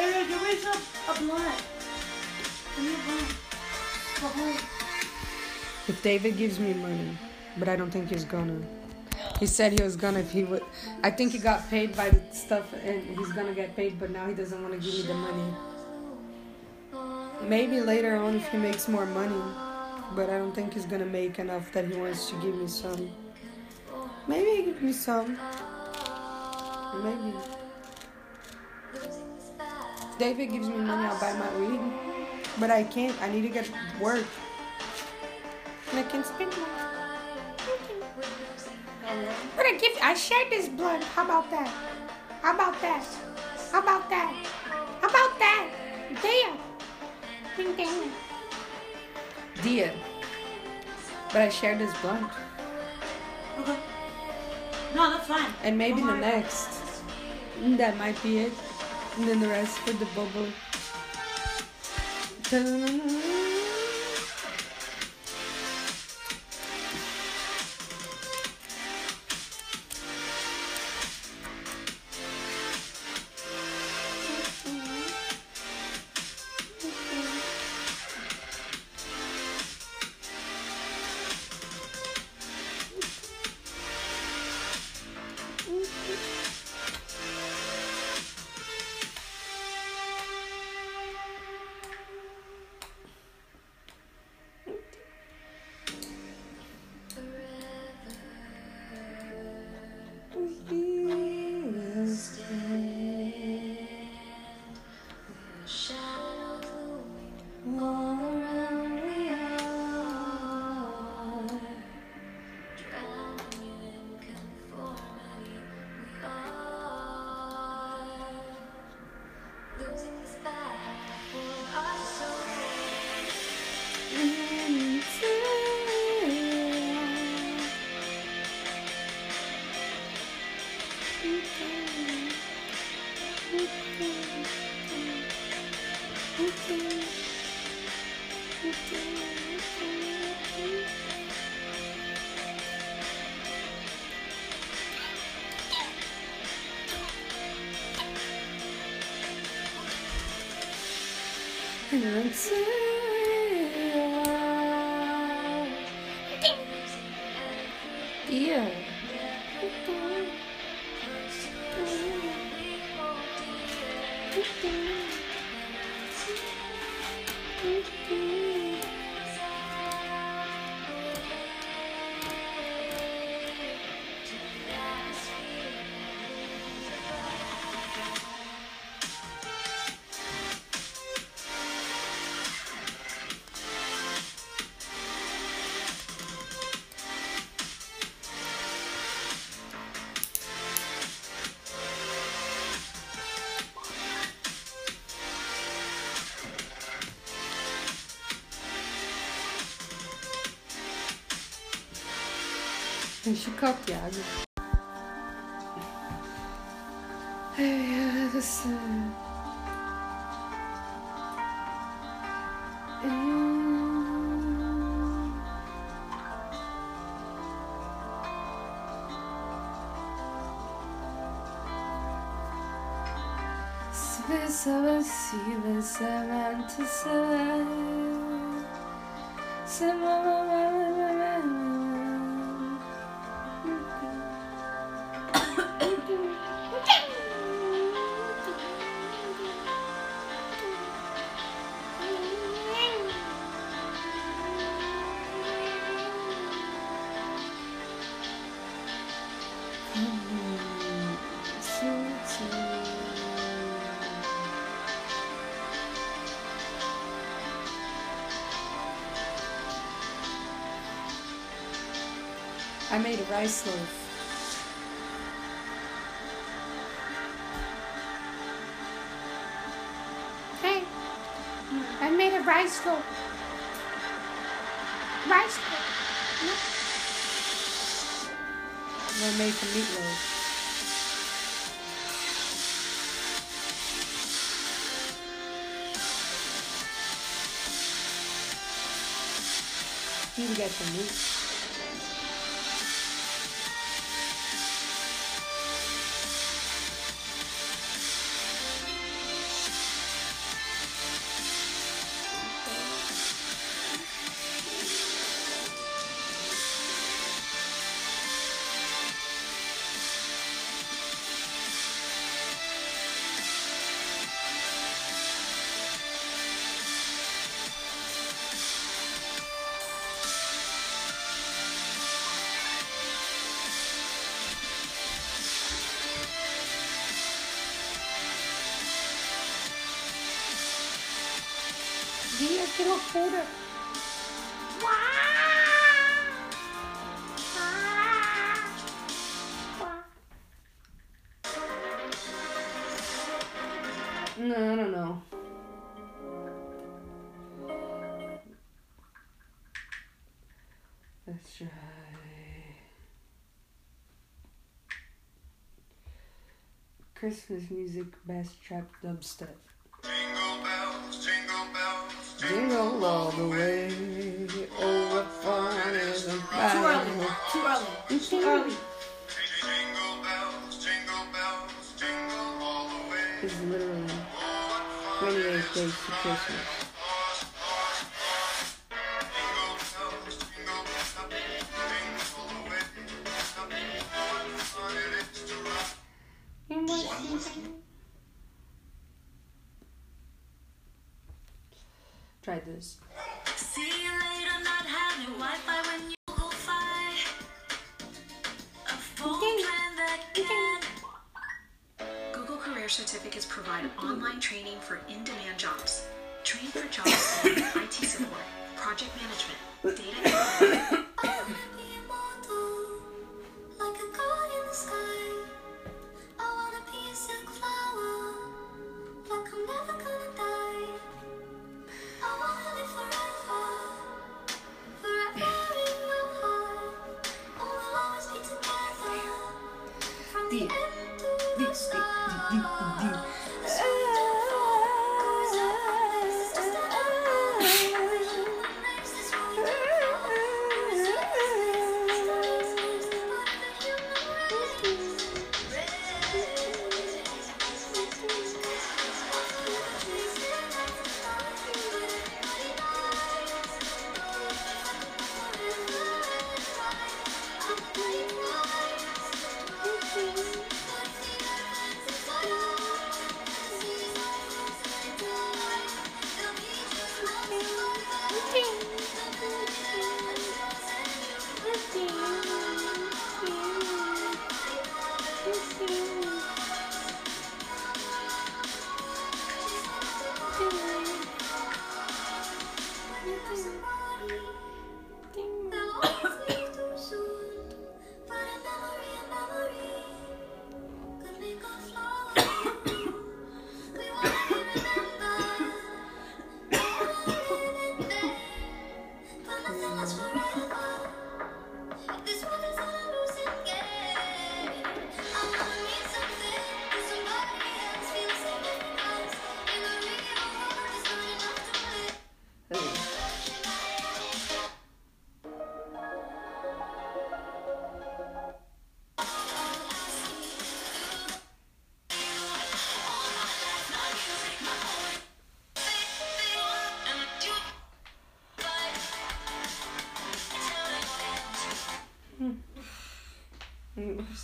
Hey, give me some a blunt. Give me a blunt. A blunt. If David gives me money, but I don't think he's gonna. He said he was gonna if he would. I think he got paid by the stuff and he's gonna get paid, but now he doesn't want to give me the money. Maybe later on if he makes more money, but I don't think he's gonna make enough that he wants to give me some. Maybe he give me some. Maybe. David gives me money, I'll buy my weed. But I can't. I need to get work. And I can spend money. But I give I shared this blunt. How about that? How about that? How about that? How about that? Damn. Ding ding. Dia. But I shared this blunt. Okay. No, that's fine. And maybe the Don't worry. next. That might be it. And then the rest for the bubble. Yeah. Enche o copo de gitsin şu kap ya. Ve seven, seven, seven, seven, seven, seven, seven, I made a rice loaf. Hey, I made a rice loaf. Rice loaf. We'll make a meatloaf. You can get some meat. shoulder. No, I don't know. Let's try. Christmas music, best trap dubstep. all the way. Oh, what fun is the. Too early, too early, too early. It's literally 28 days to Christmas. One was Try this. See you later, not having Wi-Fi when you go. A plan that can. Google Career Certificates provide online training for in-demand jobs. Train for jobs in IT support, project management, data.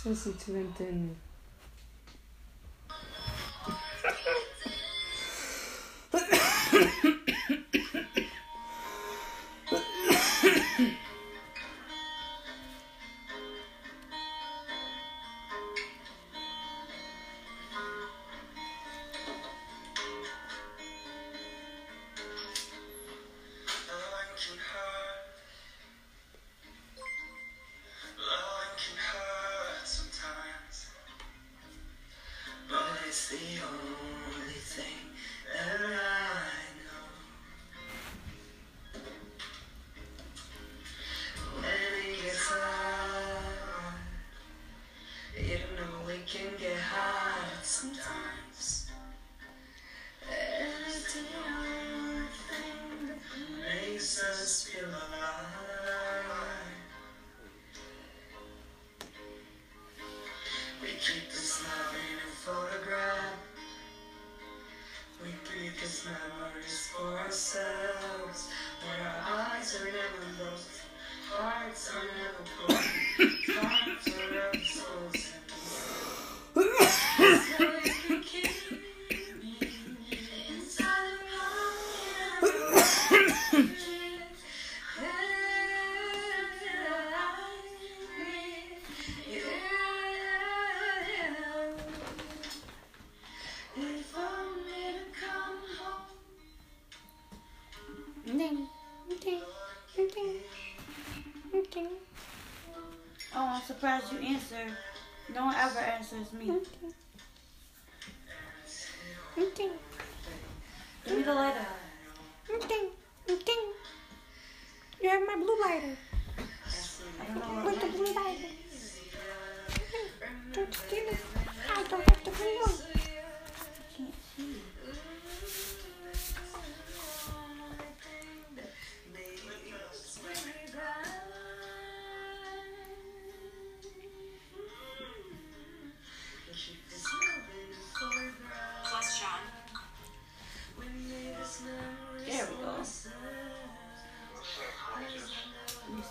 Faz sentido entender. lights on level surprised you answer. No one ever answers me. Okay. Give me the lighter. Okay. Okay. You have my blue lighter. I don't know what Where's the blue lighter? Don't steal it. I don't have the blue one. There we go. You.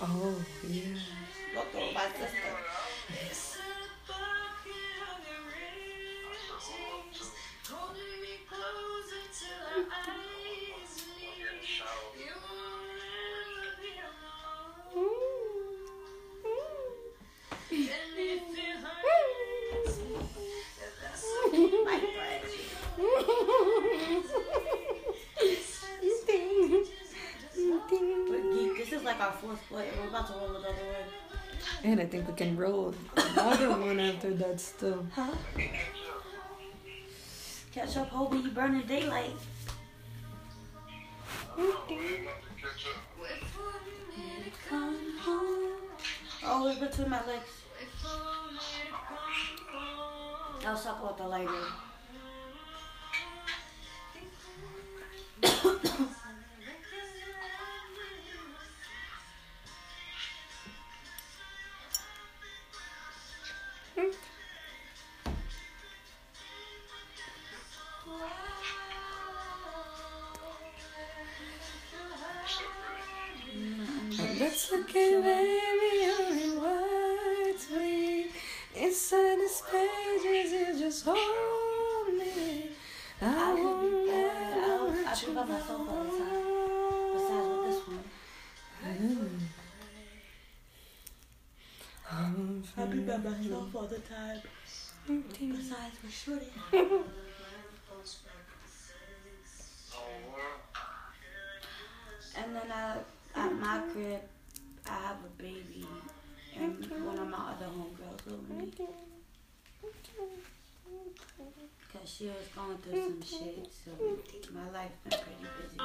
Oh, yeah. Look over my sister. And I think we can roll another one after that still. Huh? Catch up, Hobie. You burning daylight. Home. Oh, it's between my legs. I'll suck with the lighter. By myself all the time. Besides with this one. I be by myself all the time. Besides with Shorty. And then I, at my crib, I have a baby. And one of my other homegirls with me. Because she was going through some shit. So my life been pretty busy.